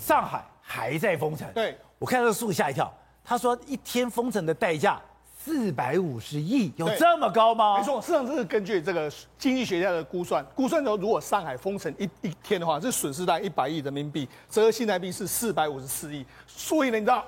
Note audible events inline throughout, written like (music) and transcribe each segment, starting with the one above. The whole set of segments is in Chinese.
上海还在封城。对，我看到这个数吓一跳。他说一天封城的代价四百五十亿，有这么高吗？没错，事实上这是根据这个经济学家的估算，估算说如果上海封城一一天的话，这损失大概一百亿人民币，折合新台币是四百五十四亿。所以呢，你知道，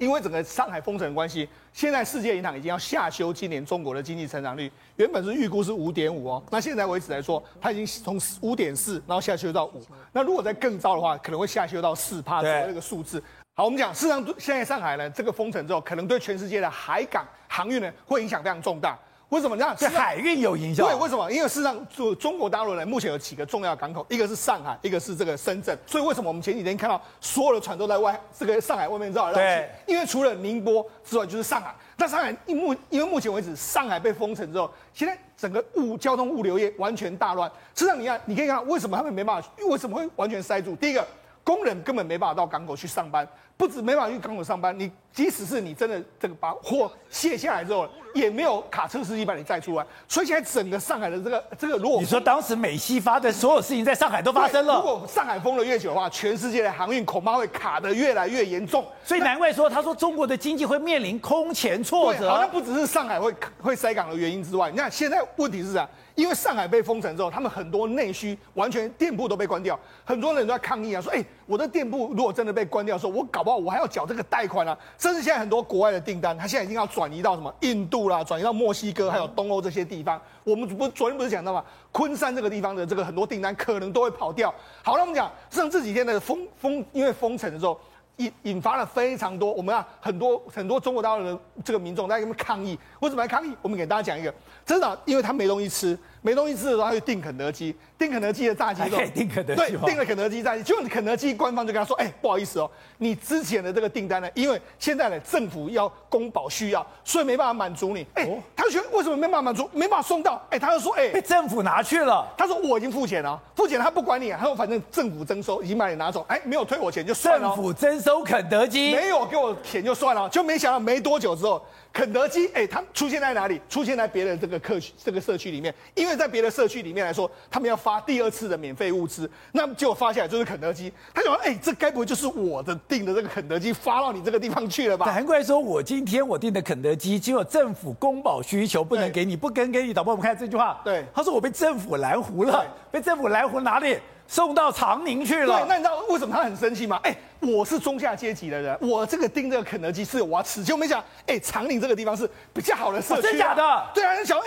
因为整个上海封城的关系，现在世界银行已经要下修今年中国的经济成长率，原本是预估是五点五哦，那现在为止来说，它已经从五点四，然后下修到五，那如果再更糟的话，可能会下修到四趴左右这个数字。好，我们讲，事实上，现在上海呢，这个封城之后，可能对全世界的海港航运呢，会影响非常重大。为什么这样？对海运有影响。对，为什么？因为事实上，就中国大陆呢，目前有几个重要港口，一个是上海，一个是这个深圳。所以为什么我们前几天看到所有的船都在外这个上海外面绕来绕。因为除了宁波之外，就是上海。但上海目因为目前为止，上海被封城之后，现在整个物交通物流业完全大乱。实际上，你看，你可以看到为什么他们没办法？为什么会完全塞住？第一个。工人根本没办法到港口去上班，不止没办法去港口上班，你即使是你真的这个把货卸下来之后，也没有卡车司机把你载出来。所以现在整个上海的这个这个，如果你说当时美西发的所有事情在上海都发生了，如果上海封了越久的话，全世界的航运恐怕会卡得越来越严重。所以难怪说他说中国的经济会面临空前挫折。好像不只是上海会会塞港的原因之外，你看现在问题是啥？因为上海被封城之后，他们很多内需完全店铺都被关掉，很多人都在抗议啊，说：“哎，我的店铺如果真的被关掉的时候，我搞不好我还要缴这个贷款啊。”甚至现在很多国外的订单，他现在已经要转移到什么印度啦，转移到墨西哥，还有东欧这些地方。我们不昨天不是讲到吗？昆山这个地方的这个很多订单可能都会跑掉。好，那我们讲，像这几天的封封，因为封城的时候引引发了非常多，我们啊很多很多中国大陆的这个民众在那边抗议。为什么来抗议？我们给大家讲一个，真的，因为他没东西吃。没东西吃的时候，他就订肯德基，订肯德基的炸鸡肉，可以订肯德基，对，订了肯德基炸鸡，就肯德基官方就跟他说，哎、欸，不好意思哦，你之前的这个订单呢，因为现在呢政府要公保需要，所以没办法满足你。哎、欸，他就觉得为什么没办法满足，没办法送到？哎、欸，他就说，哎、欸，被政府拿去了。他说我已经付钱了，付钱他不管你，他说反正政府征收已经把你拿走，哎、欸，没有退我钱就算了。政府征收肯德基，没有给我钱就算了，就没想到没多久之后。肯德基，哎、欸，他出现在哪里？出现在别的这个客区、这个社区里面。因为在别的社区里面来说，他们要发第二次的免费物资，那么结果发下来就是肯德基。他就说，哎、欸，这该不会就是我的订的这个肯德基发到你这个地方去了吧？难怪说我今天我订的肯德基，结果政府供保需求不能给你，不跟给你。导播，我们看这句话，对，他说我被政府拦糊了，被政府拦糊哪里？送到长宁去了。对，那你知道为什么他很生气吗？哎、欸。我是中下阶级的人，我这个订这个肯德基是我要吃，就没想，哎，长宁这个地方是比较好的社区、啊，真假的？对啊，想，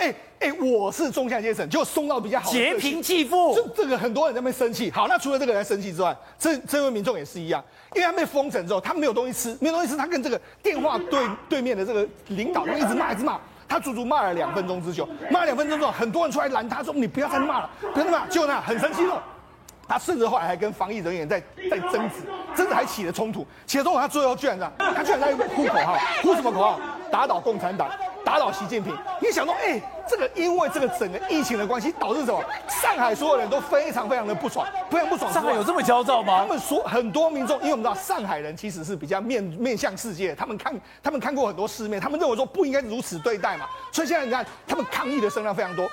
哎哎，我是中下阶层，就送到比较好的。劫贫济富，这这个很多人在那边生气。好，那除了这个人生气之外，这这位民众也是一样，因为他被封城之后，他没有东西吃，没有东西吃，他跟这个电话对 (laughs) 对面的这个领导一直骂，一直骂，他足足骂了两分钟之久，骂了两分钟之后，很多人出来拦他说，你不要再骂了，不要再骂，就那很生气了。他甚至后来还跟防疫人员在在争执，争执还起了冲突。起了冲突，他最后居然这样，他居然在呼口号，呼什么口号？打倒共产党，打倒习近平。你想到，哎、欸，这个因为这个整个疫情的关系，导致什么？上海所有人都非常非常的不爽，非常不爽。上海有这么焦躁吗？他们说很多民众，因为我们知道上海人其实是比较面面向世界，他们看他们看过很多世面，他们认为说不应该如此对待嘛。所以现在你看，他们抗议的声量非常多。